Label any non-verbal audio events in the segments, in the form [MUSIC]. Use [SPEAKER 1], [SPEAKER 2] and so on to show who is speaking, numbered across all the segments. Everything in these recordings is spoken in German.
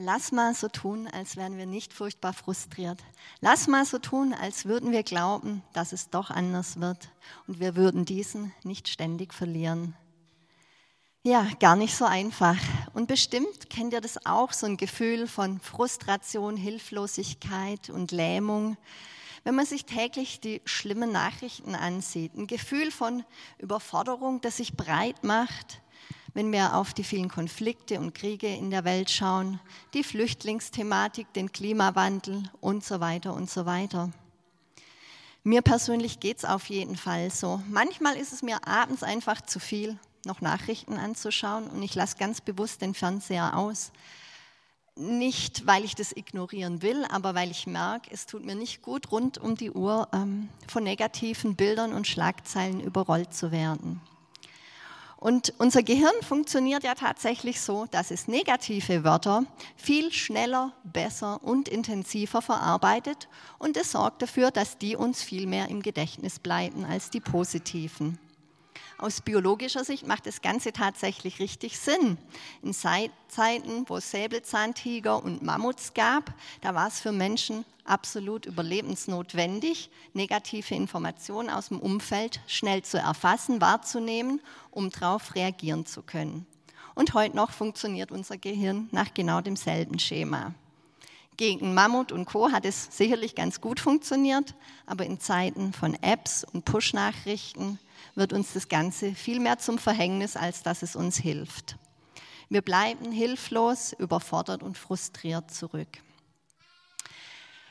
[SPEAKER 1] Lass mal so tun, als wären wir nicht furchtbar frustriert. Lass mal so tun, als würden wir glauben, dass es doch anders wird und wir würden diesen nicht ständig verlieren. Ja, gar nicht so einfach. Und bestimmt kennt ihr das auch, so ein Gefühl von Frustration, Hilflosigkeit und Lähmung, wenn man sich täglich die schlimmen Nachrichten ansieht. Ein Gefühl von Überforderung, das sich breit macht, wenn wir auf die vielen Konflikte und Kriege in der Welt schauen, die Flüchtlingsthematik, den Klimawandel und so weiter und so weiter. Mir persönlich geht es auf jeden Fall so. Manchmal ist es mir abends einfach zu viel, noch Nachrichten anzuschauen und ich lasse ganz bewusst den Fernseher aus. Nicht, weil ich das ignorieren will, aber weil ich merke, es tut mir nicht gut, rund um die Uhr ähm, von negativen Bildern und Schlagzeilen überrollt zu werden. Und unser Gehirn funktioniert ja tatsächlich so, dass es negative Wörter viel schneller, besser und intensiver verarbeitet und es sorgt dafür, dass die uns viel mehr im Gedächtnis bleiben als die positiven. Aus biologischer Sicht macht das Ganze tatsächlich richtig Sinn. In Zeiten, wo es Säbelzahntiger und Mammuts gab, da war es für Menschen absolut überlebensnotwendig, negative Informationen aus dem Umfeld schnell zu erfassen, wahrzunehmen, um darauf reagieren zu können. Und heute noch funktioniert unser Gehirn nach genau demselben Schema. Gegen Mammut und Co. hat es sicherlich ganz gut funktioniert, aber in Zeiten von Apps und Push-Nachrichten wird uns das Ganze viel mehr zum Verhängnis, als dass es uns hilft. Wir bleiben hilflos, überfordert und frustriert zurück.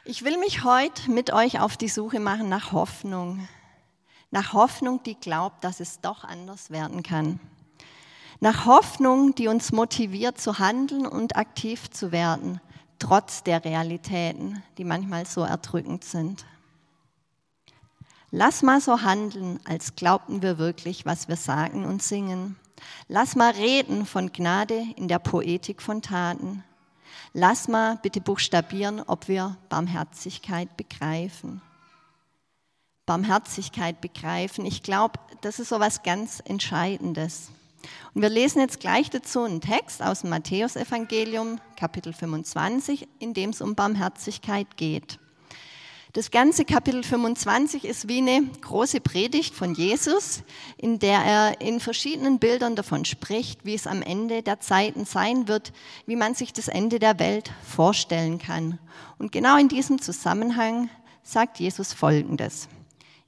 [SPEAKER 1] Ich will mich heute mit euch auf die Suche machen nach Hoffnung. Nach Hoffnung, die glaubt, dass es doch anders werden kann. Nach Hoffnung, die uns motiviert zu handeln und aktiv zu werden, trotz der Realitäten, die manchmal so erdrückend sind. Lass mal so handeln, als glaubten wir wirklich, was wir sagen und singen. Lass mal reden von Gnade in der Poetik von Taten. Lass mal bitte buchstabieren, ob wir Barmherzigkeit begreifen. Barmherzigkeit begreifen. Ich glaube, das ist so was ganz Entscheidendes. Und wir lesen jetzt gleich dazu einen Text aus dem Matthäusevangelium, Kapitel 25, in dem es um Barmherzigkeit geht. Das ganze Kapitel 25 ist wie eine große Predigt von Jesus, in der er in verschiedenen Bildern davon spricht, wie es am Ende der Zeiten sein wird, wie man sich das Ende der Welt vorstellen kann. Und genau in diesem Zusammenhang sagt Jesus Folgendes.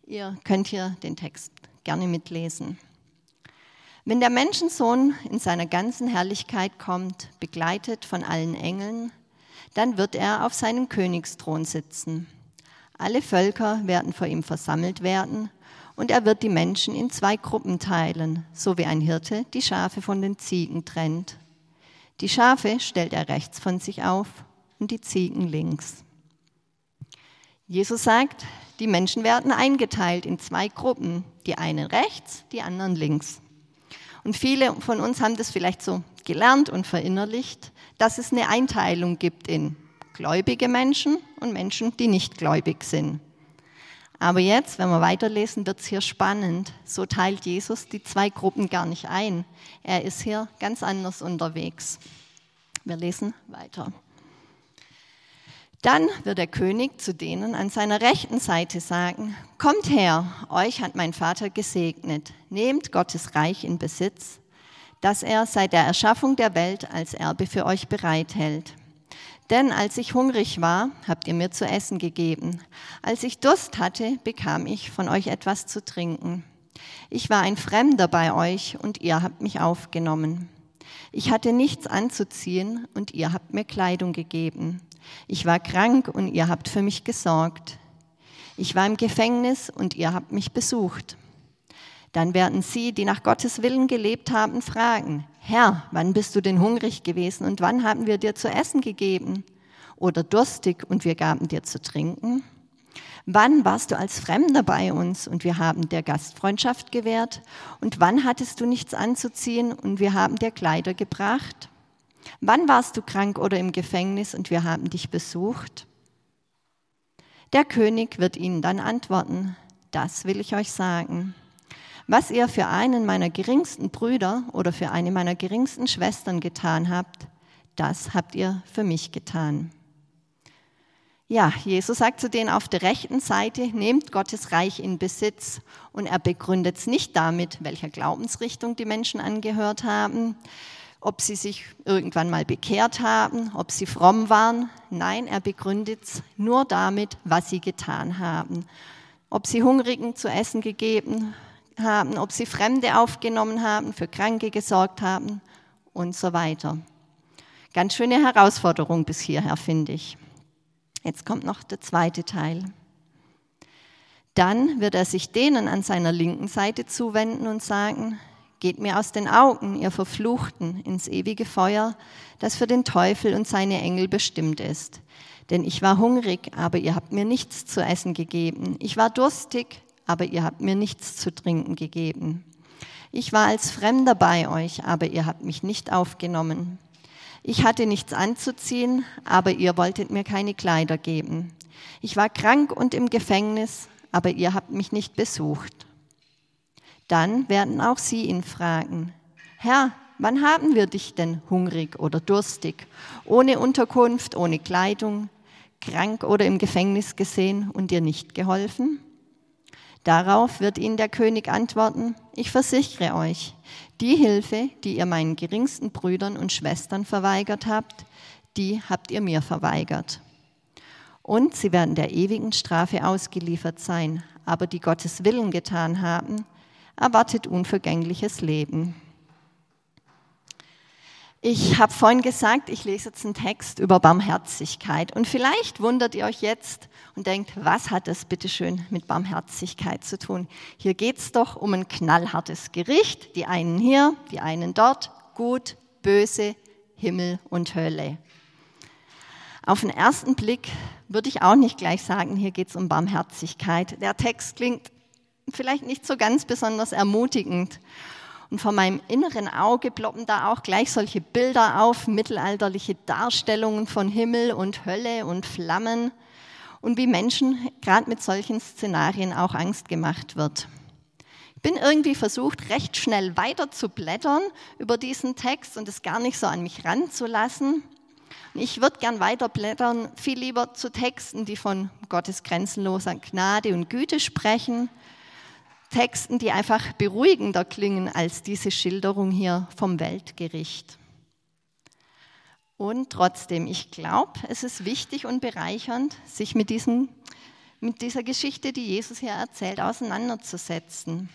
[SPEAKER 1] Ihr könnt hier den Text gerne mitlesen. Wenn der Menschensohn in seiner ganzen Herrlichkeit kommt, begleitet von allen Engeln, dann wird er auf seinem Königsthron sitzen. Alle Völker werden vor ihm versammelt werden und er wird die Menschen in zwei Gruppen teilen, so wie ein Hirte die Schafe von den Ziegen trennt. Die Schafe stellt er rechts von sich auf und die Ziegen links. Jesus sagt, die Menschen werden eingeteilt in zwei Gruppen, die einen rechts, die anderen links. Und viele von uns haben das vielleicht so gelernt und verinnerlicht, dass es eine Einteilung gibt in gläubige Menschen und Menschen, die nicht gläubig sind. Aber jetzt, wenn wir weiterlesen, wird es hier spannend. So teilt Jesus die zwei Gruppen gar nicht ein. Er ist hier ganz anders unterwegs. Wir lesen weiter. Dann wird der König zu denen an seiner rechten Seite sagen, Kommt her, euch hat mein Vater gesegnet, nehmt Gottes Reich in Besitz, das er seit der Erschaffung der Welt als Erbe für euch bereithält. Denn als ich hungrig war, habt ihr mir zu essen gegeben. Als ich Durst hatte, bekam ich von euch etwas zu trinken. Ich war ein Fremder bei euch und ihr habt mich aufgenommen. Ich hatte nichts anzuziehen und ihr habt mir Kleidung gegeben. Ich war krank und ihr habt für mich gesorgt. Ich war im Gefängnis und ihr habt mich besucht. Dann werden sie, die nach Gottes Willen gelebt haben, fragen, Herr, wann bist du denn hungrig gewesen und wann haben wir dir zu essen gegeben? Oder durstig und wir gaben dir zu trinken? Wann warst du als Fremder bei uns und wir haben dir Gastfreundschaft gewährt? Und wann hattest du nichts anzuziehen und wir haben dir Kleider gebracht? Wann warst du krank oder im Gefängnis und wir haben dich besucht? Der König wird ihnen dann antworten, das will ich euch sagen. Was ihr für einen meiner geringsten Brüder oder für eine meiner geringsten Schwestern getan habt, das habt ihr für mich getan. Ja, Jesus sagt zu denen auf der rechten Seite, nehmt Gottes Reich in Besitz. Und er begründet es nicht damit, welcher Glaubensrichtung die Menschen angehört haben, ob sie sich irgendwann mal bekehrt haben, ob sie fromm waren. Nein, er begründet es nur damit, was sie getan haben. Ob sie Hungrigen zu essen gegeben haben, ob sie Fremde aufgenommen haben, für Kranke gesorgt haben und so weiter. Ganz schöne Herausforderung bis hierher, finde ich. Jetzt kommt noch der zweite Teil. Dann wird er sich denen an seiner linken Seite zuwenden und sagen, geht mir aus den Augen, ihr Verfluchten, ins ewige Feuer, das für den Teufel und seine Engel bestimmt ist. Denn ich war hungrig, aber ihr habt mir nichts zu essen gegeben. Ich war durstig, aber ihr habt mir nichts zu trinken gegeben. Ich war als Fremder bei euch, aber ihr habt mich nicht aufgenommen. Ich hatte nichts anzuziehen, aber ihr wolltet mir keine Kleider geben. Ich war krank und im Gefängnis, aber ihr habt mich nicht besucht. Dann werden auch sie ihn fragen, Herr, wann haben wir dich denn hungrig oder durstig, ohne Unterkunft, ohne Kleidung, krank oder im Gefängnis gesehen und dir nicht geholfen? Darauf wird ihnen der König antworten, ich versichere euch, die Hilfe, die ihr meinen geringsten Brüdern und Schwestern verweigert habt, die habt ihr mir verweigert. Und sie werden der ewigen Strafe ausgeliefert sein, aber die Gottes Willen getan haben, erwartet unvergängliches Leben. Ich habe vorhin gesagt, ich lese jetzt einen Text über Barmherzigkeit. Und vielleicht wundert ihr euch jetzt und denkt, was hat das bitteschön mit Barmherzigkeit zu tun? Hier geht es doch um ein knallhartes Gericht. Die einen hier, die einen dort. Gut, böse, Himmel und Hölle. Auf den ersten Blick würde ich auch nicht gleich sagen, hier geht es um Barmherzigkeit. Der Text klingt vielleicht nicht so ganz besonders ermutigend. Und vor meinem inneren Auge ploppen da auch gleich solche Bilder auf, mittelalterliche Darstellungen von Himmel und Hölle und Flammen und wie Menschen gerade mit solchen Szenarien auch Angst gemacht wird. Ich bin irgendwie versucht, recht schnell weiter zu blättern über diesen Text und es gar nicht so an mich ranzulassen. Ich würde gern weiterblättern, viel lieber zu Texten, die von Gottes grenzenloser Gnade und Güte sprechen Texten, die einfach beruhigender klingen als diese Schilderung hier vom Weltgericht. Und trotzdem, ich glaube, es ist wichtig und bereichernd, sich mit, diesem, mit dieser Geschichte, die Jesus hier erzählt, auseinanderzusetzen.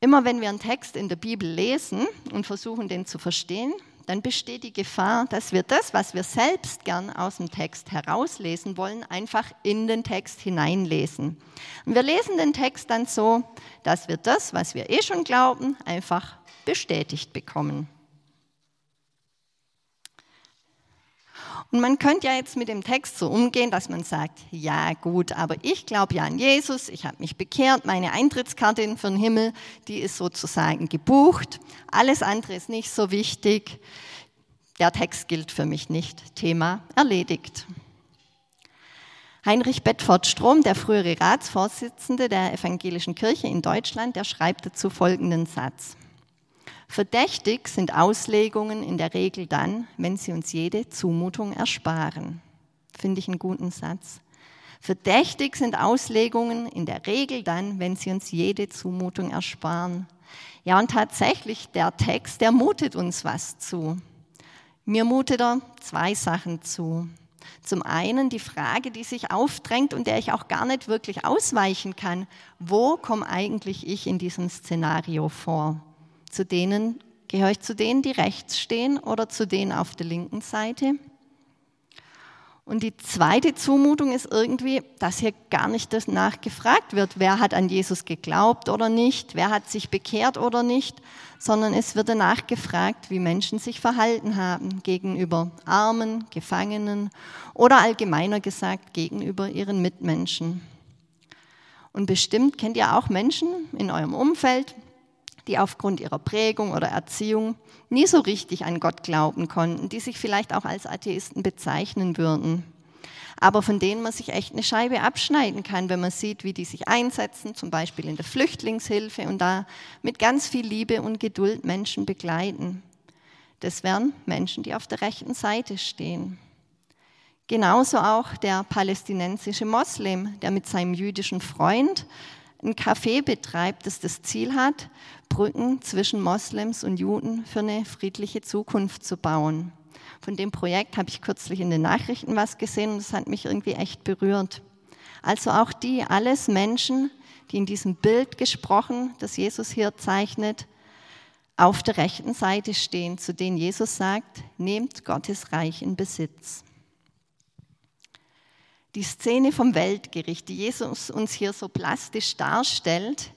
[SPEAKER 1] Immer wenn wir einen Text in der Bibel lesen und versuchen, den zu verstehen, dann besteht die Gefahr, dass wir das, was wir selbst gern aus dem Text herauslesen wollen, einfach in den Text hineinlesen. Und wir lesen den Text dann so, dass wir das, was wir eh schon glauben, einfach bestätigt bekommen. Und man könnte ja jetzt mit dem Text so umgehen, dass man sagt, ja gut, aber ich glaube ja an Jesus, ich habe mich bekehrt, meine Eintrittskarte für den Himmel, die ist sozusagen gebucht, alles andere ist nicht so wichtig, der Text gilt für mich nicht, Thema erledigt. Heinrich Bedford Strom, der frühere Ratsvorsitzende der Evangelischen Kirche in Deutschland, der schreibt dazu folgenden Satz. Verdächtig sind Auslegungen in der Regel dann, wenn sie uns jede Zumutung ersparen. Finde ich einen guten Satz. Verdächtig sind Auslegungen in der Regel dann, wenn sie uns jede Zumutung ersparen. Ja, und tatsächlich, der Text, der mutet uns was zu. Mir mutet er zwei Sachen zu. Zum einen die Frage, die sich aufdrängt und der ich auch gar nicht wirklich ausweichen kann. Wo komme eigentlich ich in diesem Szenario vor? Zu denen, gehöre ich zu denen, die rechts stehen oder zu denen auf der linken Seite? Und die zweite Zumutung ist irgendwie, dass hier gar nicht danach gefragt wird, wer hat an Jesus geglaubt oder nicht, wer hat sich bekehrt oder nicht, sondern es wird danach gefragt, wie Menschen sich verhalten haben gegenüber Armen, Gefangenen oder allgemeiner gesagt gegenüber ihren Mitmenschen. Und bestimmt kennt ihr auch Menschen in eurem Umfeld, die aufgrund ihrer Prägung oder Erziehung nie so richtig an Gott glauben konnten, die sich vielleicht auch als Atheisten bezeichnen würden, aber von denen man sich echt eine Scheibe abschneiden kann, wenn man sieht, wie die sich einsetzen, zum Beispiel in der Flüchtlingshilfe und da mit ganz viel Liebe und Geduld Menschen begleiten. Das wären Menschen, die auf der rechten Seite stehen. Genauso auch der palästinensische Moslem, der mit seinem jüdischen Freund ein Café betreibt, das das Ziel hat, Brücken zwischen Moslems und Juden für eine friedliche Zukunft zu bauen. Von dem Projekt habe ich kürzlich in den Nachrichten was gesehen und das hat mich irgendwie echt berührt. Also auch die, alles Menschen, die in diesem Bild gesprochen, das Jesus hier zeichnet, auf der rechten Seite stehen, zu denen Jesus sagt, nehmt Gottes Reich in Besitz. Die Szene vom Weltgericht, die Jesus uns hier so plastisch darstellt,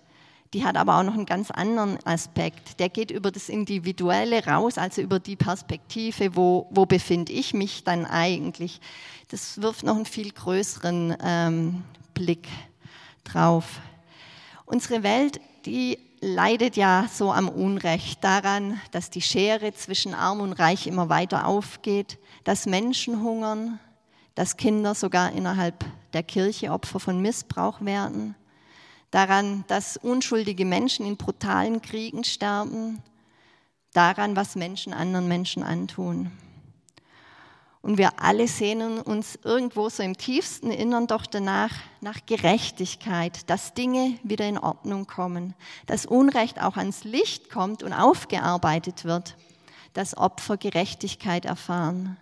[SPEAKER 1] die hat aber auch noch einen ganz anderen Aspekt. Der geht über das Individuelle raus, also über die Perspektive, wo, wo befinde ich mich dann eigentlich. Das wirft noch einen viel größeren ähm, Blick drauf. Unsere Welt, die leidet ja so am Unrecht daran, dass die Schere zwischen Arm und Reich immer weiter aufgeht, dass Menschen hungern, dass Kinder sogar innerhalb der Kirche Opfer von Missbrauch werden, daran, dass unschuldige Menschen in brutalen Kriegen sterben, daran, was Menschen anderen Menschen antun. Und wir alle sehnen uns irgendwo so im tiefsten Innern doch danach, nach Gerechtigkeit, dass Dinge wieder in Ordnung kommen, dass Unrecht auch ans Licht kommt und aufgearbeitet wird, dass Opfer Gerechtigkeit erfahren.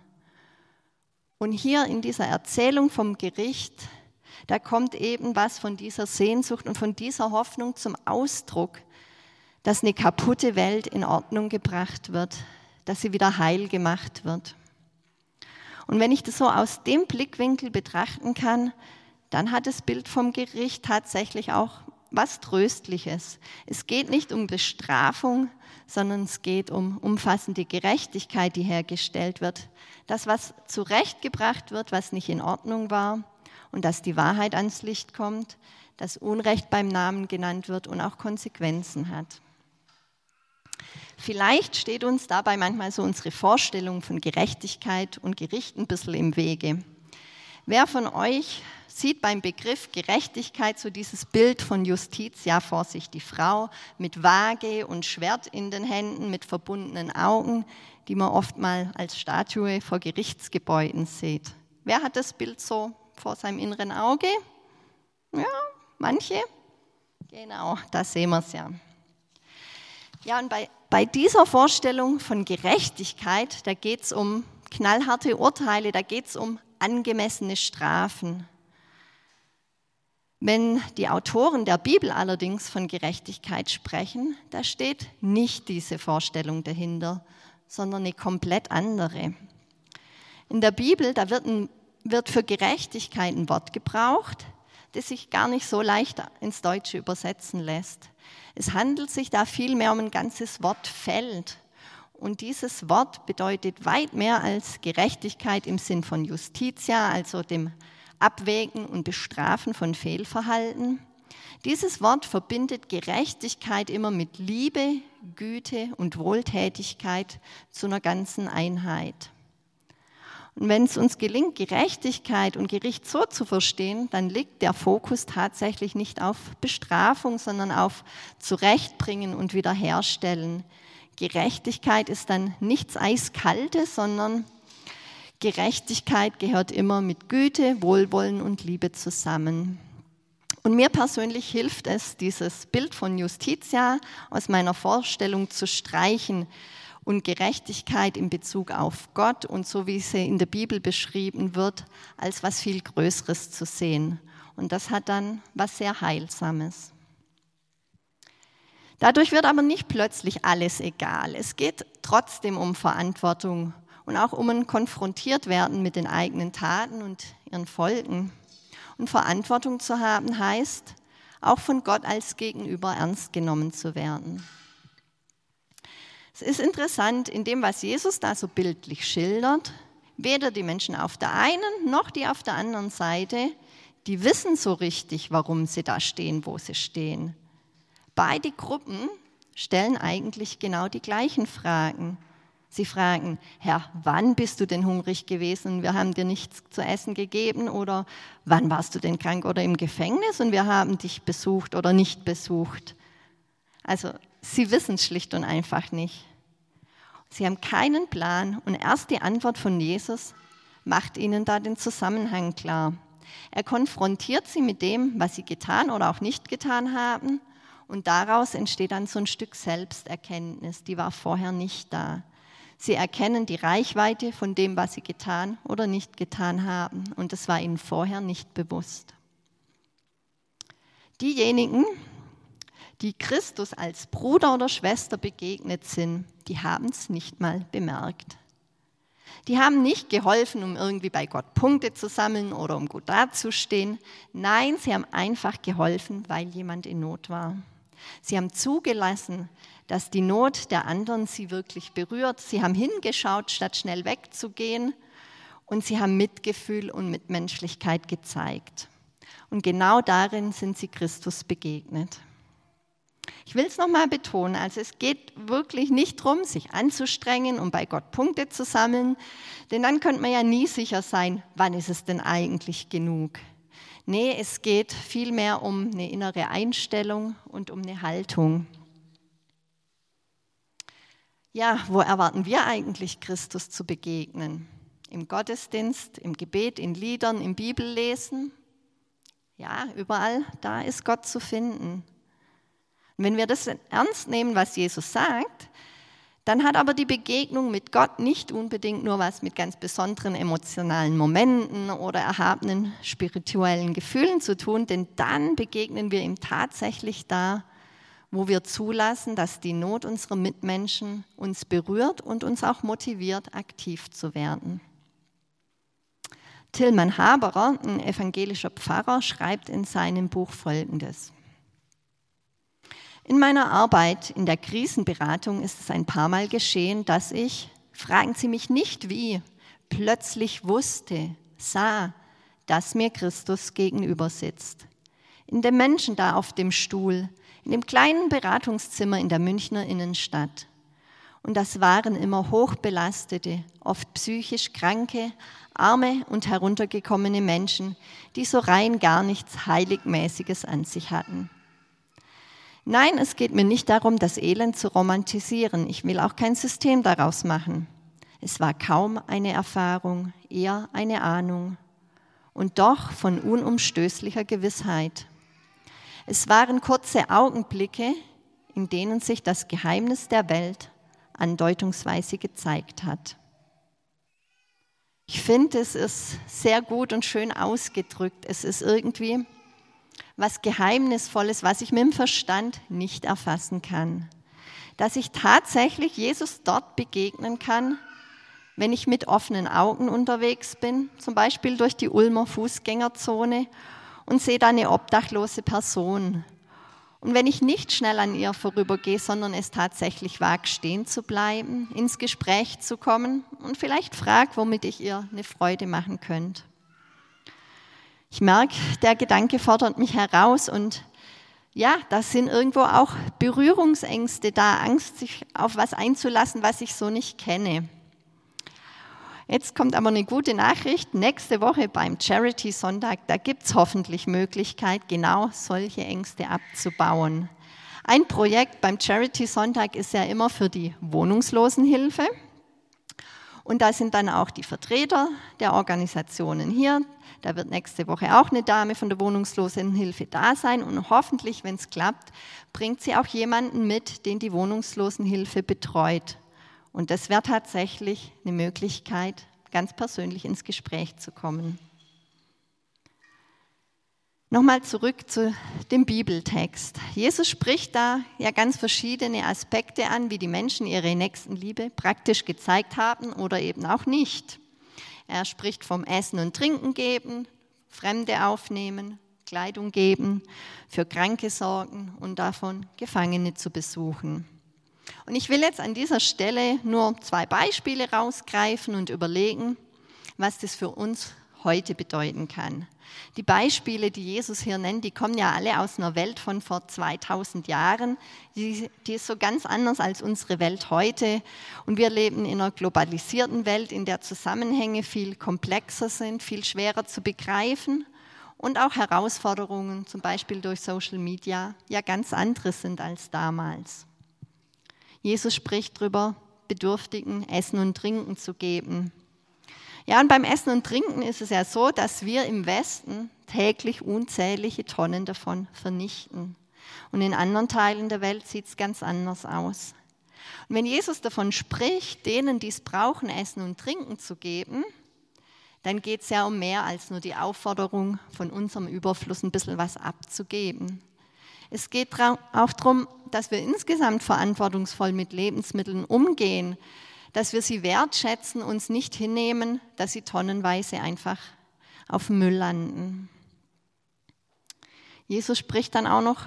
[SPEAKER 1] Und hier in dieser Erzählung vom Gericht, da kommt eben was von dieser Sehnsucht und von dieser Hoffnung zum Ausdruck, dass eine kaputte Welt in Ordnung gebracht wird, dass sie wieder heil gemacht wird. Und wenn ich das so aus dem Blickwinkel betrachten kann, dann hat das Bild vom Gericht tatsächlich auch was Tröstliches. Es geht nicht um Bestrafung, sondern es geht um umfassende Gerechtigkeit, die hergestellt wird. Das, was zurechtgebracht wird, was nicht in Ordnung war und dass die Wahrheit ans Licht kommt, dass Unrecht beim Namen genannt wird und auch Konsequenzen hat. Vielleicht steht uns dabei manchmal so unsere Vorstellung von Gerechtigkeit und Gericht ein bisschen im Wege. Wer von euch sieht beim Begriff Gerechtigkeit so dieses Bild von Justitia vor sich, die Frau mit Waage und Schwert in den Händen, mit verbundenen Augen, die man oft mal als Statue vor Gerichtsgebäuden sieht. Wer hat das Bild so vor seinem inneren Auge? Ja, manche. Genau, da sehen wir es ja. Ja, und bei, bei dieser Vorstellung von Gerechtigkeit, da geht es um knallharte Urteile, da geht es um angemessene Strafen. Wenn die Autoren der Bibel allerdings von Gerechtigkeit sprechen, da steht nicht diese Vorstellung dahinter, sondern eine komplett andere. In der Bibel, da wird, ein, wird für Gerechtigkeit ein Wort gebraucht, das sich gar nicht so leicht ins Deutsche übersetzen lässt. Es handelt sich da vielmehr um ein ganzes Wortfeld. Und dieses Wort bedeutet weit mehr als Gerechtigkeit im Sinn von Justitia, also dem Abwägen und Bestrafen von Fehlverhalten. Dieses Wort verbindet Gerechtigkeit immer mit Liebe, Güte und Wohltätigkeit zu einer ganzen Einheit. Und wenn es uns gelingt, Gerechtigkeit und Gericht so zu verstehen, dann liegt der Fokus tatsächlich nicht auf Bestrafung, sondern auf Zurechtbringen und Wiederherstellen. Gerechtigkeit ist dann nichts Eiskaltes, sondern Gerechtigkeit gehört immer mit Güte, Wohlwollen und Liebe zusammen. Und mir persönlich hilft es, dieses Bild von Justitia aus meiner Vorstellung zu streichen, und Gerechtigkeit in Bezug auf Gott und so wie sie in der Bibel beschrieben wird, als was viel Größeres zu sehen. Und das hat dann was sehr Heilsames. Dadurch wird aber nicht plötzlich alles egal. Es geht trotzdem um Verantwortung und auch um ein konfrontiert werden mit den eigenen Taten und ihren Folgen. Und Verantwortung zu haben heißt, auch von Gott als Gegenüber ernst genommen zu werden. Es ist interessant, in dem, was Jesus da so bildlich schildert, weder die Menschen auf der einen noch die auf der anderen Seite, die wissen so richtig, warum sie da stehen, wo sie stehen. Beide Gruppen stellen eigentlich genau die gleichen Fragen. Sie fragen, Herr, wann bist du denn hungrig gewesen? Wir haben dir nichts zu essen gegeben. Oder wann warst du denn krank oder im Gefängnis und wir haben dich besucht oder nicht besucht? Also Sie wissen schlicht und einfach nicht. Sie haben keinen Plan und erst die Antwort von Jesus macht ihnen da den Zusammenhang klar. Er konfrontiert sie mit dem, was sie getan oder auch nicht getan haben und daraus entsteht dann so ein Stück Selbsterkenntnis, die war vorher nicht da. Sie erkennen die Reichweite von dem, was sie getan oder nicht getan haben und das war ihnen vorher nicht bewusst. Diejenigen, die Christus als Bruder oder Schwester begegnet sind, die haben es nicht mal bemerkt. Die haben nicht geholfen, um irgendwie bei Gott Punkte zu sammeln oder um gut dazustehen. Nein, sie haben einfach geholfen, weil jemand in Not war. Sie haben zugelassen, dass die Not der anderen sie wirklich berührt. Sie haben hingeschaut, statt schnell wegzugehen. Und sie haben Mitgefühl und Mitmenschlichkeit gezeigt. Und genau darin sind sie Christus begegnet. Ich will es nochmal betonen, also es geht wirklich nicht darum, sich anzustrengen, um bei Gott Punkte zu sammeln, denn dann könnte man ja nie sicher sein, wann ist es denn eigentlich genug. Nee, es geht vielmehr um eine innere Einstellung und um eine Haltung. Ja, wo erwarten wir eigentlich Christus zu begegnen? Im Gottesdienst, im Gebet, in Liedern, im Bibellesen? Ja, überall, da ist Gott zu finden. Und wenn wir das ernst nehmen, was Jesus sagt, dann hat aber die Begegnung mit Gott nicht unbedingt nur was mit ganz besonderen emotionalen Momenten oder erhabenen spirituellen Gefühlen zu tun, denn dann begegnen wir ihm tatsächlich da, wo wir zulassen, dass die Not unserer Mitmenschen uns berührt und uns auch motiviert, aktiv zu werden. Tillmann Haberer, ein evangelischer Pfarrer, schreibt in seinem Buch Folgendes. In meiner Arbeit in der Krisenberatung ist es ein paar Mal geschehen, dass ich, fragen Sie mich nicht wie, plötzlich wusste, sah, dass mir Christus gegenüber sitzt. In dem Menschen da auf dem Stuhl, in dem kleinen Beratungszimmer in der Münchner Innenstadt. Und das waren immer hochbelastete, oft psychisch kranke, arme und heruntergekommene Menschen, die so rein gar nichts Heiligmäßiges an sich hatten. Nein, es geht mir nicht darum, das Elend zu romantisieren. Ich will auch kein System daraus machen. Es war kaum eine Erfahrung, eher eine Ahnung und doch von unumstößlicher Gewissheit. Es waren kurze Augenblicke, in denen sich das Geheimnis der Welt andeutungsweise gezeigt hat. Ich finde, es ist sehr gut und schön ausgedrückt. Es ist irgendwie was Geheimnisvolles, was ich mit dem Verstand nicht erfassen kann. Dass ich tatsächlich Jesus dort begegnen kann, wenn ich mit offenen Augen unterwegs bin, zum Beispiel durch die Ulmer Fußgängerzone und sehe da eine obdachlose Person. Und wenn ich nicht schnell an ihr vorübergehe, sondern es tatsächlich wage, stehen zu bleiben, ins Gespräch zu kommen und vielleicht frage, womit ich ihr eine Freude machen könnte. Ich merke, der Gedanke fordert mich heraus und ja, da sind irgendwo auch Berührungsängste da, Angst, sich auf was einzulassen, was ich so nicht kenne. Jetzt kommt aber eine gute Nachricht. Nächste Woche beim Charity Sonntag, da gibt es hoffentlich Möglichkeit, genau solche Ängste abzubauen. Ein Projekt beim Charity Sonntag ist ja immer für die Wohnungslosenhilfe. Und da sind dann auch die Vertreter der Organisationen hier. Da wird nächste Woche auch eine Dame von der Wohnungslosenhilfe da sein. Und hoffentlich, wenn es klappt, bringt sie auch jemanden mit, den die Wohnungslosenhilfe betreut. Und das wäre tatsächlich eine Möglichkeit, ganz persönlich ins Gespräch zu kommen. Nochmal zurück zu dem Bibeltext. Jesus spricht da ja ganz verschiedene Aspekte an, wie die Menschen ihre Nächstenliebe praktisch gezeigt haben oder eben auch nicht. Er spricht vom Essen und Trinken geben, Fremde aufnehmen, Kleidung geben, für Kranke sorgen und davon Gefangene zu besuchen. Und ich will jetzt an dieser Stelle nur zwei Beispiele rausgreifen und überlegen, was das für uns heute bedeuten kann. Die Beispiele, die Jesus hier nennt, die kommen ja alle aus einer Welt von vor 2000 Jahren. Die, die, ist so ganz anders als unsere Welt heute. Und wir leben in einer globalisierten Welt, in der Zusammenhänge viel komplexer sind, viel schwerer zu begreifen und auch Herausforderungen, zum Beispiel durch Social Media, ja ganz andere sind als damals. Jesus spricht darüber, Bedürftigen Essen und Trinken zu geben. Ja, und beim Essen und Trinken ist es ja so, dass wir im Westen täglich unzählige Tonnen davon vernichten. Und in anderen Teilen der Welt sieht es ganz anders aus. Und wenn Jesus davon spricht, denen, die es brauchen, Essen und Trinken zu geben, dann geht es ja um mehr als nur die Aufforderung, von unserem Überfluss ein bisschen was abzugeben. Es geht auch darum, dass wir insgesamt verantwortungsvoll mit Lebensmitteln umgehen, dass wir sie wertschätzen, uns nicht hinnehmen, dass sie tonnenweise einfach auf Müll landen. Jesus spricht dann auch noch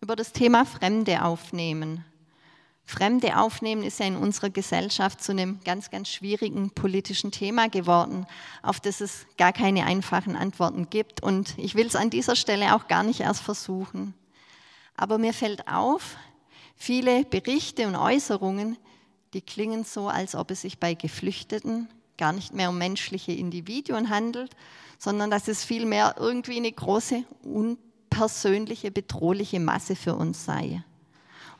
[SPEAKER 1] über das Thema Fremde aufnehmen. Fremde aufnehmen ist ja in unserer Gesellschaft zu einem ganz, ganz schwierigen politischen Thema geworden, auf das es gar keine einfachen Antworten gibt. Und ich will es an dieser Stelle auch gar nicht erst versuchen. Aber mir fällt auf, viele Berichte und Äußerungen, die klingen so, als ob es sich bei Geflüchteten gar nicht mehr um menschliche Individuen handelt, sondern dass es vielmehr irgendwie eine große, unpersönliche, bedrohliche Masse für uns sei.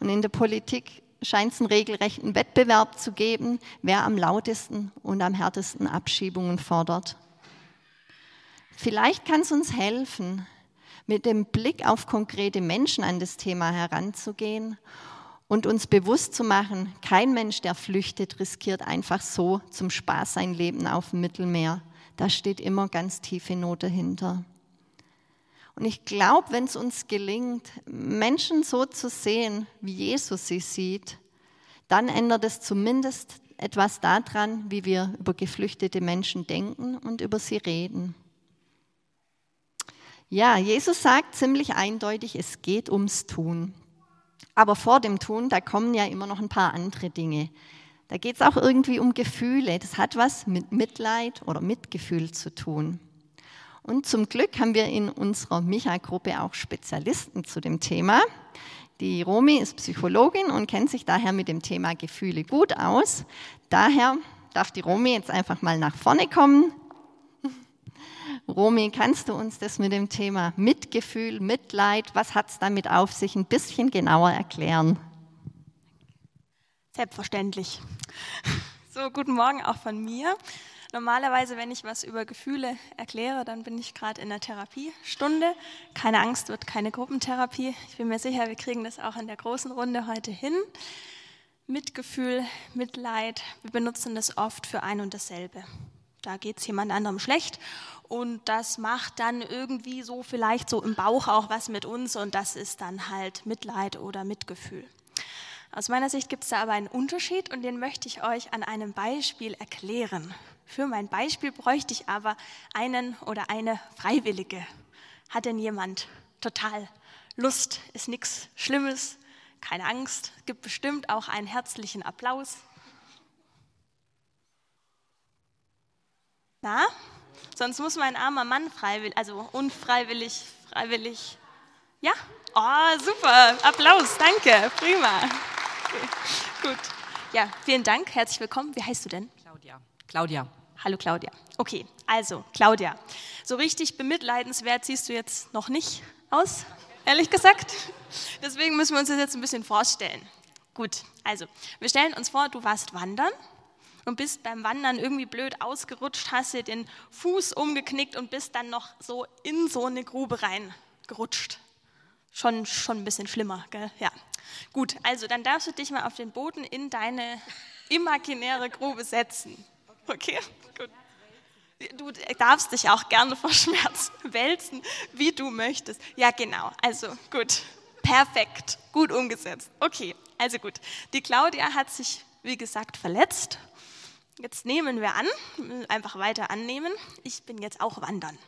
[SPEAKER 1] Und in der Politik scheint es einen regelrechten Wettbewerb zu geben, wer am lautesten und am härtesten Abschiebungen fordert. Vielleicht kann es uns helfen, mit dem Blick auf konkrete Menschen an das Thema heranzugehen und uns bewusst zu machen, kein Mensch, der flüchtet, riskiert einfach so zum Spaß sein Leben auf dem Mittelmeer. Da steht immer ganz tiefe Not dahinter. Und ich glaube, wenn es uns gelingt, Menschen so zu sehen, wie Jesus sie sieht, dann ändert es zumindest etwas daran, wie wir über geflüchtete Menschen denken und über sie reden. Ja, Jesus sagt ziemlich eindeutig, es geht ums Tun. Aber vor dem Tun, da kommen ja immer noch ein paar andere Dinge. Da geht es auch irgendwie um Gefühle. Das hat was mit Mitleid oder Mitgefühl zu tun. Und zum Glück haben wir in unserer Micha-Gruppe auch Spezialisten zu dem Thema. Die Romi ist Psychologin und kennt sich daher mit dem Thema Gefühle gut aus. Daher darf die Romi jetzt einfach mal nach vorne kommen. Romy, kannst du uns das mit dem Thema Mitgefühl, Mitleid, was hat es damit auf sich, ein bisschen genauer erklären?
[SPEAKER 2] Selbstverständlich. [LAUGHS] So, guten Morgen auch von mir. Normalerweise, wenn ich was über Gefühle erkläre, dann bin ich gerade in der Therapiestunde. Keine Angst, wird keine Gruppentherapie. Ich bin mir sicher, wir kriegen das auch in der großen Runde heute hin. Mitgefühl, Mitleid, wir benutzen das oft für ein und dasselbe. Da geht es jemand anderem schlecht und das macht dann irgendwie so vielleicht so im Bauch auch was mit uns und das ist dann halt Mitleid oder Mitgefühl. Aus meiner Sicht gibt es da aber einen Unterschied und den möchte ich euch an einem Beispiel erklären. Für mein Beispiel bräuchte ich aber einen oder eine Freiwillige. Hat denn jemand total Lust? Ist nichts Schlimmes, keine Angst, gibt bestimmt auch einen herzlichen Applaus. Na, Sonst muss mein armer Mann freiwillig, also unfreiwillig, freiwillig. Ja? Oh, super. Applaus, danke. Prima. [LAUGHS] Gut. Ja, vielen Dank. Herzlich willkommen. Wie heißt du denn?
[SPEAKER 3] Claudia. Claudia.
[SPEAKER 2] Hallo Claudia. Okay, also Claudia. So richtig bemitleidenswert siehst du jetzt noch nicht aus, ehrlich gesagt. Deswegen müssen wir uns das jetzt ein bisschen vorstellen. Gut, also wir stellen uns vor, du warst wandern und bist beim Wandern irgendwie blöd ausgerutscht, hast dir den Fuß umgeknickt und bist dann noch so in so eine Grube reingerutscht. Schon, schon ein bisschen schlimmer, gell? Ja. Gut, also dann darfst du dich mal auf den Boden in deine imaginäre Grube setzen. Okay, gut. Du darfst dich auch gerne vor Schmerz [LAUGHS] wälzen, wie du möchtest. Ja, genau. Also gut. Perfekt. Gut umgesetzt. Okay, also gut. Die Claudia hat sich, wie gesagt, verletzt Jetzt nehmen wir an, einfach weiter annehmen, ich bin jetzt auch wandern.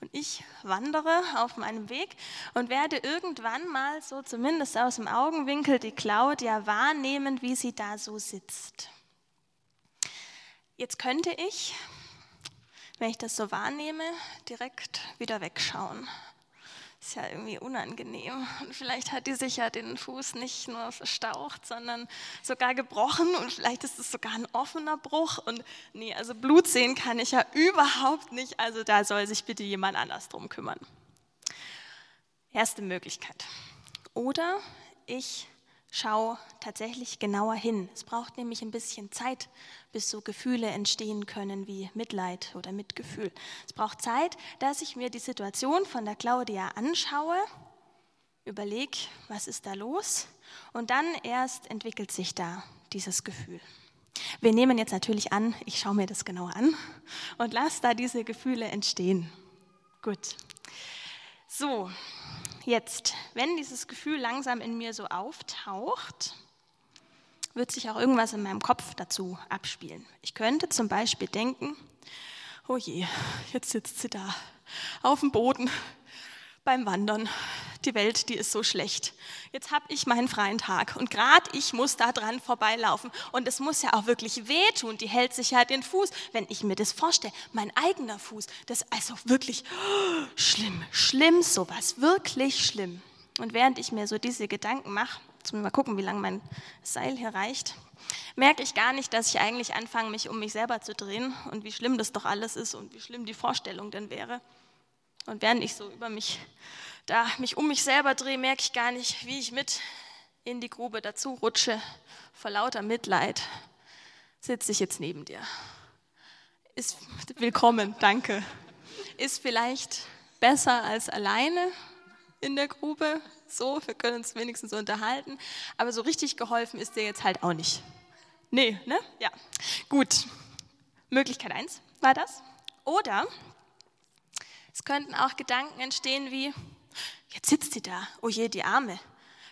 [SPEAKER 2] Und ich wandere auf meinem Weg und werde irgendwann mal so zumindest aus dem Augenwinkel die Claudia wahrnehmen, wie sie da so sitzt. Jetzt könnte ich, wenn ich das so wahrnehme, direkt wieder wegschauen ist ja irgendwie unangenehm. Und vielleicht hat die sich ja den Fuß nicht nur verstaucht, sondern sogar gebrochen und vielleicht ist es sogar ein offener Bruch. Und nee, also Blut sehen kann ich ja überhaupt nicht. Also da soll sich bitte jemand anders drum kümmern. Erste Möglichkeit. Oder ich schau tatsächlich genauer hin. Es braucht nämlich ein bisschen Zeit, bis so Gefühle entstehen können wie Mitleid oder Mitgefühl. Es braucht Zeit, dass ich mir die Situation von der Claudia anschaue, überlege, was ist da los und dann erst entwickelt sich da dieses Gefühl. Wir nehmen jetzt natürlich an, ich schaue mir das genauer an und lasse da diese Gefühle entstehen. Gut. So, jetzt, wenn dieses Gefühl langsam in mir so auftaucht, wird sich auch irgendwas in meinem Kopf dazu abspielen. Ich könnte zum Beispiel denken, oh je, jetzt sitzt sie da auf dem Boden beim Wandern. Die Welt, die ist so schlecht. Jetzt habe ich meinen freien Tag und gerade ich muss da dran vorbeilaufen. Und es muss ja auch wirklich wehtun. Die hält sich ja den Fuß. Wenn ich mir das vorstelle, mein eigener Fuß, das ist also wirklich oh, schlimm, schlimm sowas, wirklich schlimm. Und während ich mir so diese Gedanken mache, jetzt mal gucken, wie lange mein Seil hier reicht, merke ich gar nicht, dass ich eigentlich anfange, mich um mich selber zu drehen und wie schlimm das doch alles ist und wie schlimm die Vorstellung denn wäre. Und während ich so über mich, da mich um mich selber drehe, merke ich gar nicht, wie ich mit in die Grube dazu rutsche. Vor lauter Mitleid sitze ich jetzt neben dir. Ist willkommen, danke. Ist vielleicht besser als alleine in der Grube. So, wir können uns wenigstens unterhalten. Aber so richtig geholfen ist dir jetzt halt auch nicht. Nee, ne? Ja. Gut. Möglichkeit 1 war das. Oder es könnten auch Gedanken entstehen wie, jetzt sitzt sie da, oh je, die Arme.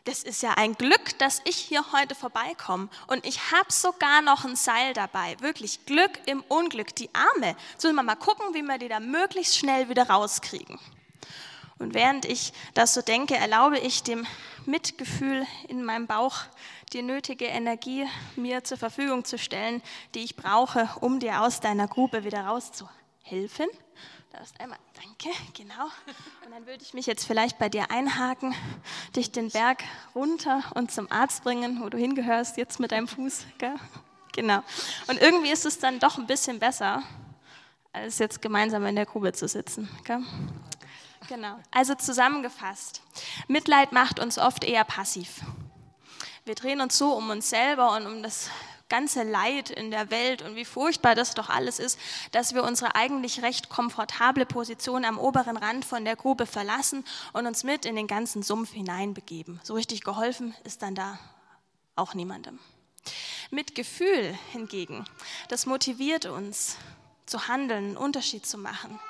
[SPEAKER 2] Das ist ja ein Glück, dass ich hier heute vorbeikomme. Und ich habe sogar noch ein Seil dabei. Wirklich Glück im Unglück. Die Arme. Sollen wir mal gucken, wie wir die da möglichst schnell wieder rauskriegen. Und während ich das so denke, erlaube ich dem Mitgefühl in meinem Bauch die nötige Energie mir zur Verfügung zu stellen, die ich brauche, um dir aus deiner Grube wieder rauszuhelfen. Da ist einmal, danke, genau. Und dann würde ich mich jetzt vielleicht bei dir einhaken, dich den Berg runter und zum Arzt bringen, wo du hingehörst, jetzt mit deinem Fuß. Gell? Genau. Und irgendwie ist es dann doch ein bisschen besser, als jetzt gemeinsam in der Grube zu sitzen. Gell? Genau. Also zusammengefasst, Mitleid macht uns oft eher passiv. Wir drehen uns so um uns selber und um das ganze Leid in der Welt und wie furchtbar das doch alles ist, dass wir unsere eigentlich recht komfortable Position am oberen Rand von der Grube verlassen und uns mit in den ganzen Sumpf hineinbegeben. So richtig geholfen ist dann da auch niemandem. Mit Gefühl hingegen, das motiviert uns zu handeln, einen Unterschied zu machen.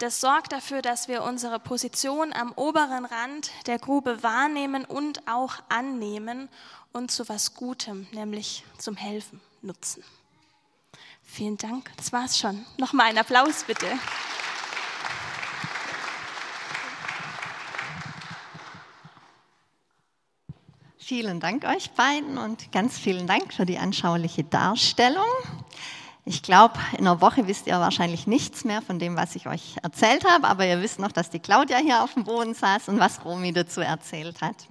[SPEAKER 2] Das sorgt dafür, dass wir unsere Position am oberen Rand der Grube wahrnehmen und auch annehmen und zu was Gutem, nämlich zum Helfen nutzen. Vielen Dank, das war's schon. Nochmal einen Applaus bitte.
[SPEAKER 1] Vielen Dank euch beiden und ganz vielen Dank für die anschauliche Darstellung. Ich glaube, in einer Woche wisst ihr wahrscheinlich nichts mehr von dem, was ich euch erzählt habe, aber ihr wisst noch, dass die Claudia hier auf dem Boden saß und was Romy dazu erzählt hat.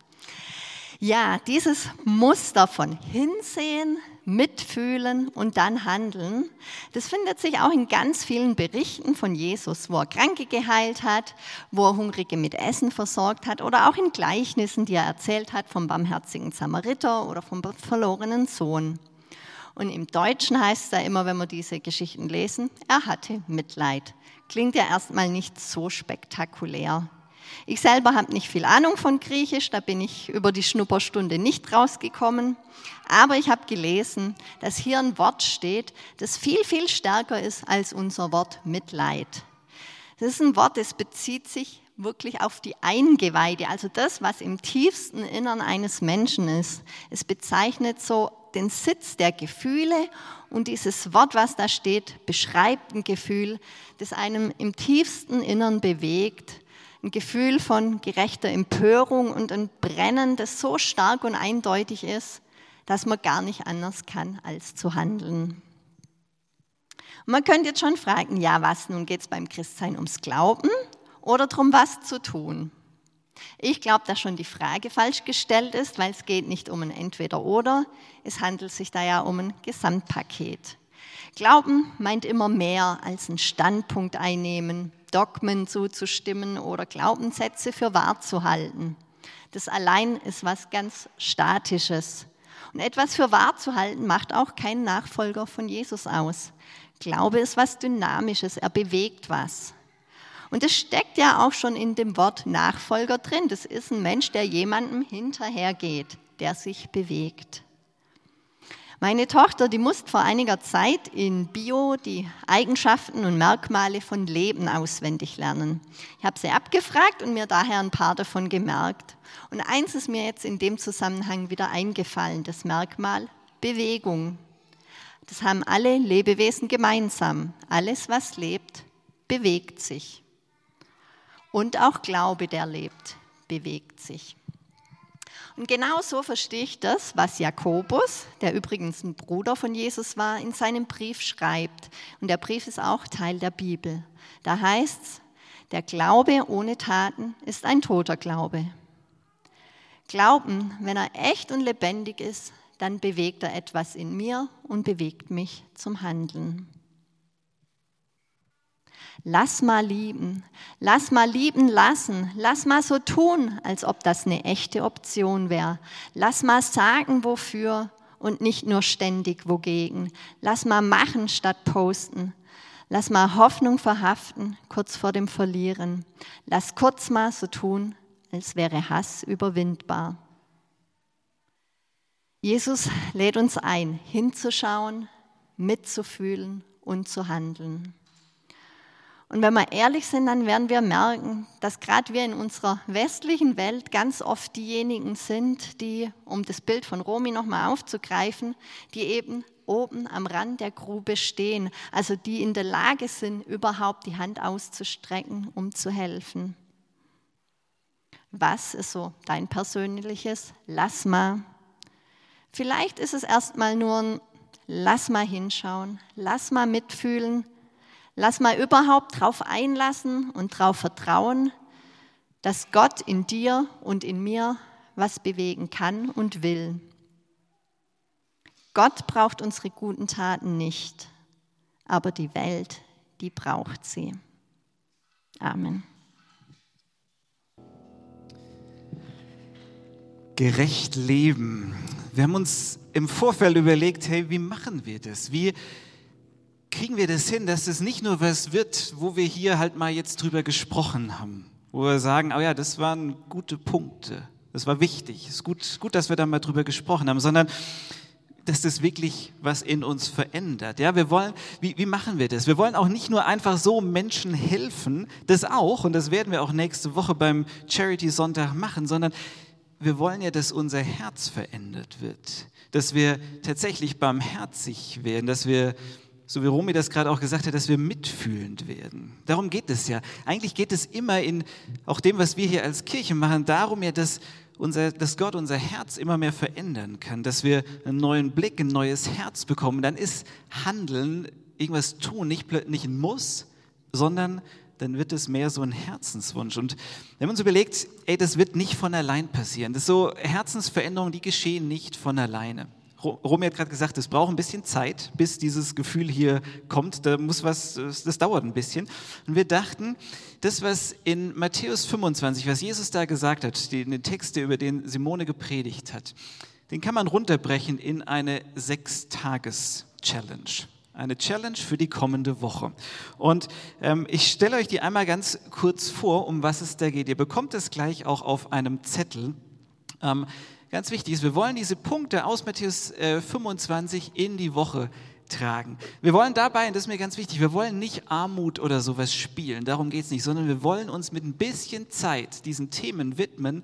[SPEAKER 1] Ja, dieses Muster von Hinsehen, Mitfühlen und dann Handeln, das findet sich auch in ganz vielen Berichten von Jesus, wo er Kranke geheilt hat, wo er Hungrige mit Essen versorgt hat oder auch in Gleichnissen, die er erzählt hat vom barmherzigen Samariter oder vom verlorenen Sohn. Und im Deutschen heißt es da immer, wenn wir diese Geschichten lesen, er hatte Mitleid. Klingt ja erstmal nicht so spektakulär. Ich selber habe nicht viel Ahnung von Griechisch, da bin ich über die Schnupperstunde nicht rausgekommen. Aber ich habe gelesen, dass hier ein Wort steht, das viel, viel stärker ist als unser Wort Mitleid. Das ist ein Wort, das bezieht sich wirklich auf die Eingeweide, also das, was im tiefsten Innern eines Menschen ist. Es bezeichnet so den Sitz der Gefühle und dieses Wort, was da steht, beschreibt ein Gefühl, das einem im tiefsten Innern bewegt ein Gefühl von gerechter Empörung und ein Brennen, das so stark und eindeutig ist, dass man gar nicht anders kann, als zu handeln. Man könnte jetzt schon fragen, ja, was nun geht es beim Christsein ums Glauben oder darum, was zu tun? Ich glaube, dass schon die Frage falsch gestellt ist, weil es geht nicht um ein Entweder-Oder, es handelt sich da ja um ein Gesamtpaket. Glauben meint immer mehr als einen Standpunkt einnehmen, Dogmen zuzustimmen oder Glaubenssätze für wahr zu halten. Das allein ist was ganz Statisches. Und etwas für wahr zu halten, macht auch kein Nachfolger von Jesus aus. Glaube ist was Dynamisches, er bewegt was. Und es steckt ja auch schon in dem Wort Nachfolger drin. Das ist ein Mensch, der jemandem hinterhergeht, der sich bewegt. Meine Tochter, die musste vor einiger Zeit in Bio die Eigenschaften und Merkmale von Leben auswendig lernen. Ich habe sie abgefragt und mir daher ein paar davon gemerkt. Und eins ist mir jetzt in dem Zusammenhang wieder eingefallen, das Merkmal Bewegung. Das haben alle Lebewesen gemeinsam. Alles, was lebt, bewegt sich. Und auch Glaube, der lebt, bewegt sich. Und genau so verstehe ich das, was Jakobus, der übrigens ein Bruder von Jesus war, in seinem Brief schreibt. Und der Brief ist auch Teil der Bibel. Da heißt es, der Glaube ohne Taten ist ein toter Glaube. Glauben, wenn er echt und lebendig ist, dann bewegt er etwas in mir und bewegt mich zum Handeln. Lass mal lieben, lass mal lieben lassen, lass mal so tun, als ob das eine echte Option wäre. Lass mal sagen, wofür und nicht nur ständig wogegen. Lass mal machen statt posten. Lass mal Hoffnung verhaften, kurz vor dem Verlieren. Lass kurz mal so tun, als wäre Hass überwindbar. Jesus lädt uns ein, hinzuschauen, mitzufühlen und zu handeln. Und wenn wir ehrlich sind, dann werden wir merken, dass gerade wir in unserer westlichen Welt ganz oft diejenigen sind, die, um das Bild von Romy nochmal aufzugreifen, die eben oben am Rand der Grube stehen, also die in der Lage sind, überhaupt die Hand auszustrecken, um zu helfen. Was ist so dein persönliches Lass mal? Vielleicht ist es erstmal nur ein Lass mal hinschauen, lass mal mitfühlen, Lass mal überhaupt drauf einlassen und drauf vertrauen, dass Gott in dir und in mir was bewegen kann und will. Gott braucht unsere guten Taten nicht, aber die Welt, die braucht sie. Amen.
[SPEAKER 3] Gerecht leben. Wir haben uns im Vorfeld überlegt, hey, wie machen wir das? Wie kriegen wir das hin, dass es nicht nur was wird, wo wir hier halt mal jetzt drüber gesprochen haben, wo wir sagen, oh ja, das waren gute Punkte, das war wichtig, es ist gut, gut, dass wir da mal drüber gesprochen haben, sondern dass das wirklich was in uns verändert. Ja, wir wollen, wie, wie machen wir das? Wir wollen auch nicht nur einfach so Menschen helfen, das auch, und das werden wir auch nächste Woche beim Charity Sonntag machen, sondern wir wollen ja, dass unser Herz verändert wird, dass wir tatsächlich barmherzig werden, dass wir so wie Romy das gerade auch gesagt hat, dass wir mitfühlend werden. Darum geht es ja. Eigentlich geht es immer in auch dem, was wir hier als Kirche machen, darum ja, dass, unser, dass Gott unser Herz immer mehr verändern kann, dass wir einen neuen Blick, ein neues Herz bekommen. Dann ist Handeln, irgendwas tun, nicht, nicht ein Muss, sondern dann wird es mehr so ein Herzenswunsch. Und wenn man uns überlegt, ey, das wird nicht von allein passieren. Das so Herzensveränderungen, die geschehen nicht von alleine. Romy hat gerade gesagt, es braucht ein bisschen Zeit, bis dieses Gefühl hier kommt. Da muss was, das dauert ein bisschen. Und wir dachten, das, was in Matthäus 25, was Jesus da gesagt hat, den Text, über den Simone gepredigt hat, den kann man runterbrechen in eine Sechstages-Challenge. Eine Challenge für die kommende Woche. Und ähm, ich stelle euch die einmal ganz kurz vor, um was es da geht. Ihr bekommt es gleich auch auf einem Zettel. Ähm, ganz wichtig ist, wir wollen diese Punkte aus Matthäus äh, 25 in die Woche tragen. Wir wollen dabei, und das ist mir ganz wichtig, wir wollen nicht Armut oder sowas spielen, darum geht es nicht, sondern wir wollen uns mit ein bisschen Zeit diesen Themen widmen,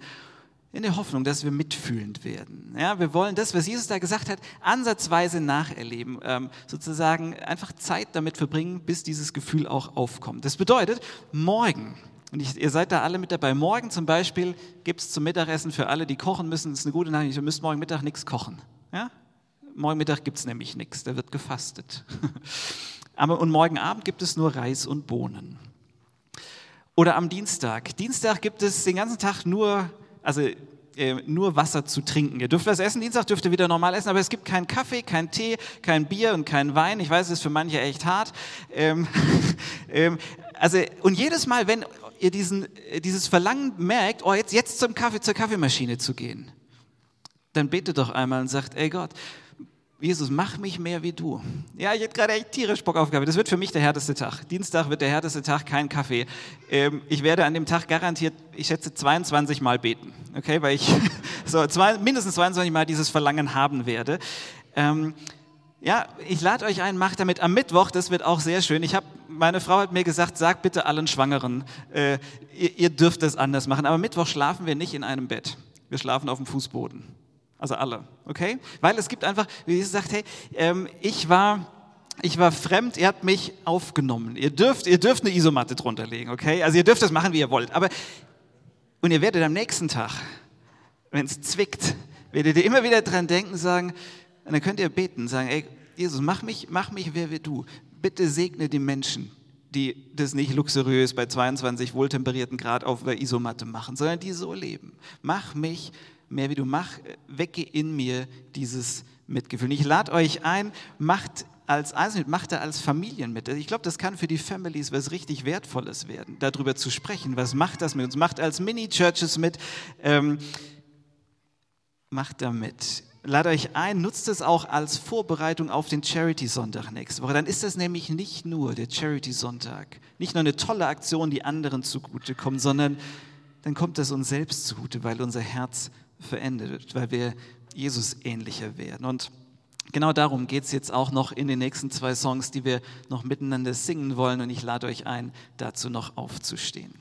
[SPEAKER 3] in der Hoffnung, dass wir mitfühlend werden. Ja, wir wollen das, was Jesus da gesagt hat, ansatzweise nacherleben, ähm, sozusagen einfach Zeit damit verbringen, bis dieses Gefühl auch aufkommt. Das bedeutet, morgen und ich, ihr seid da alle mit dabei. Morgen zum Beispiel gibt es zum Mittagessen für alle, die kochen müssen, das ist eine gute Nachricht, ihr müsst morgen Mittag nichts kochen. Ja? Morgen Mittag gibt es nämlich nichts, da wird gefastet. [LAUGHS] Aber, und morgen Abend gibt es nur Reis und Bohnen. Oder am Dienstag. Dienstag gibt es den ganzen Tag nur, also äh, nur Wasser zu trinken. Ihr dürft was essen, Dienstag dürft ihr wieder normal essen, aber es gibt keinen Kaffee, keinen Tee, kein Bier und keinen Wein. Ich weiß, es ist für manche echt hart. Ähm, [LAUGHS] ähm, also, und jedes Mal, wenn ihr diesen, dieses Verlangen merkt, oh, jetzt, jetzt zum Kaffee, zur Kaffeemaschine zu gehen, dann betet doch einmal und sagt, ey Gott, Jesus, mach mich mehr wie du. Ja, ich hätte gerade echt tierisch Bock auf Kaffee. Das wird für mich der härteste Tag. Dienstag wird der härteste Tag, kein Kaffee. Ähm, ich werde an dem Tag garantiert, ich schätze, 22 Mal beten. Okay, weil ich [LAUGHS] so zwei, mindestens 22 Mal dieses Verlangen haben werde. Ähm, ja, ich lade euch ein, macht damit am Mittwoch, das wird auch sehr schön. Ich habe, meine Frau hat mir gesagt, sag bitte allen Schwangeren, äh, ihr, ihr dürft es anders machen. Aber Mittwoch schlafen wir nicht in einem Bett. Wir schlafen auf dem Fußboden. Also alle, okay? Weil es gibt einfach, wie Jesus sagt, hey, ähm, ich war, ich war fremd, ihr habt mich aufgenommen. Ihr dürft, ihr dürft eine Isomatte drunter legen, okay? Also ihr dürft das machen, wie ihr wollt. Aber, und ihr werdet am nächsten Tag, wenn es zwickt, werdet ihr immer wieder dran denken, sagen, und dann könnt ihr beten, sagen, ey, Jesus, mach mich, mach mich, wer wir du. Bitte segne die Menschen, die das nicht luxuriös bei 22 wohltemperierten Grad auf der Isomatte machen, sondern die so leben. Mach mich mehr wie du mach, wecke in mir dieses Mitgefühl. Und ich lade euch ein, macht als Einzelne, macht er als Familien mit. Ich glaube, das kann für die Families was richtig Wertvolles werden, darüber zu sprechen. Was macht das mit uns? Macht als Mini-Churches mit. Ähm, macht da mit. Lade euch ein, nutzt es auch als Vorbereitung auf den Charity-Sonntag nächste Woche. Dann ist das nämlich nicht nur der Charity-Sonntag, nicht nur eine tolle Aktion, die anderen zugutekommt, sondern dann kommt das uns selbst zugute, weil unser Herz verändert, weil wir Jesus ähnlicher werden. Und genau darum geht es jetzt auch noch in den nächsten zwei Songs, die wir noch miteinander singen wollen. Und ich lade euch ein, dazu noch aufzustehen.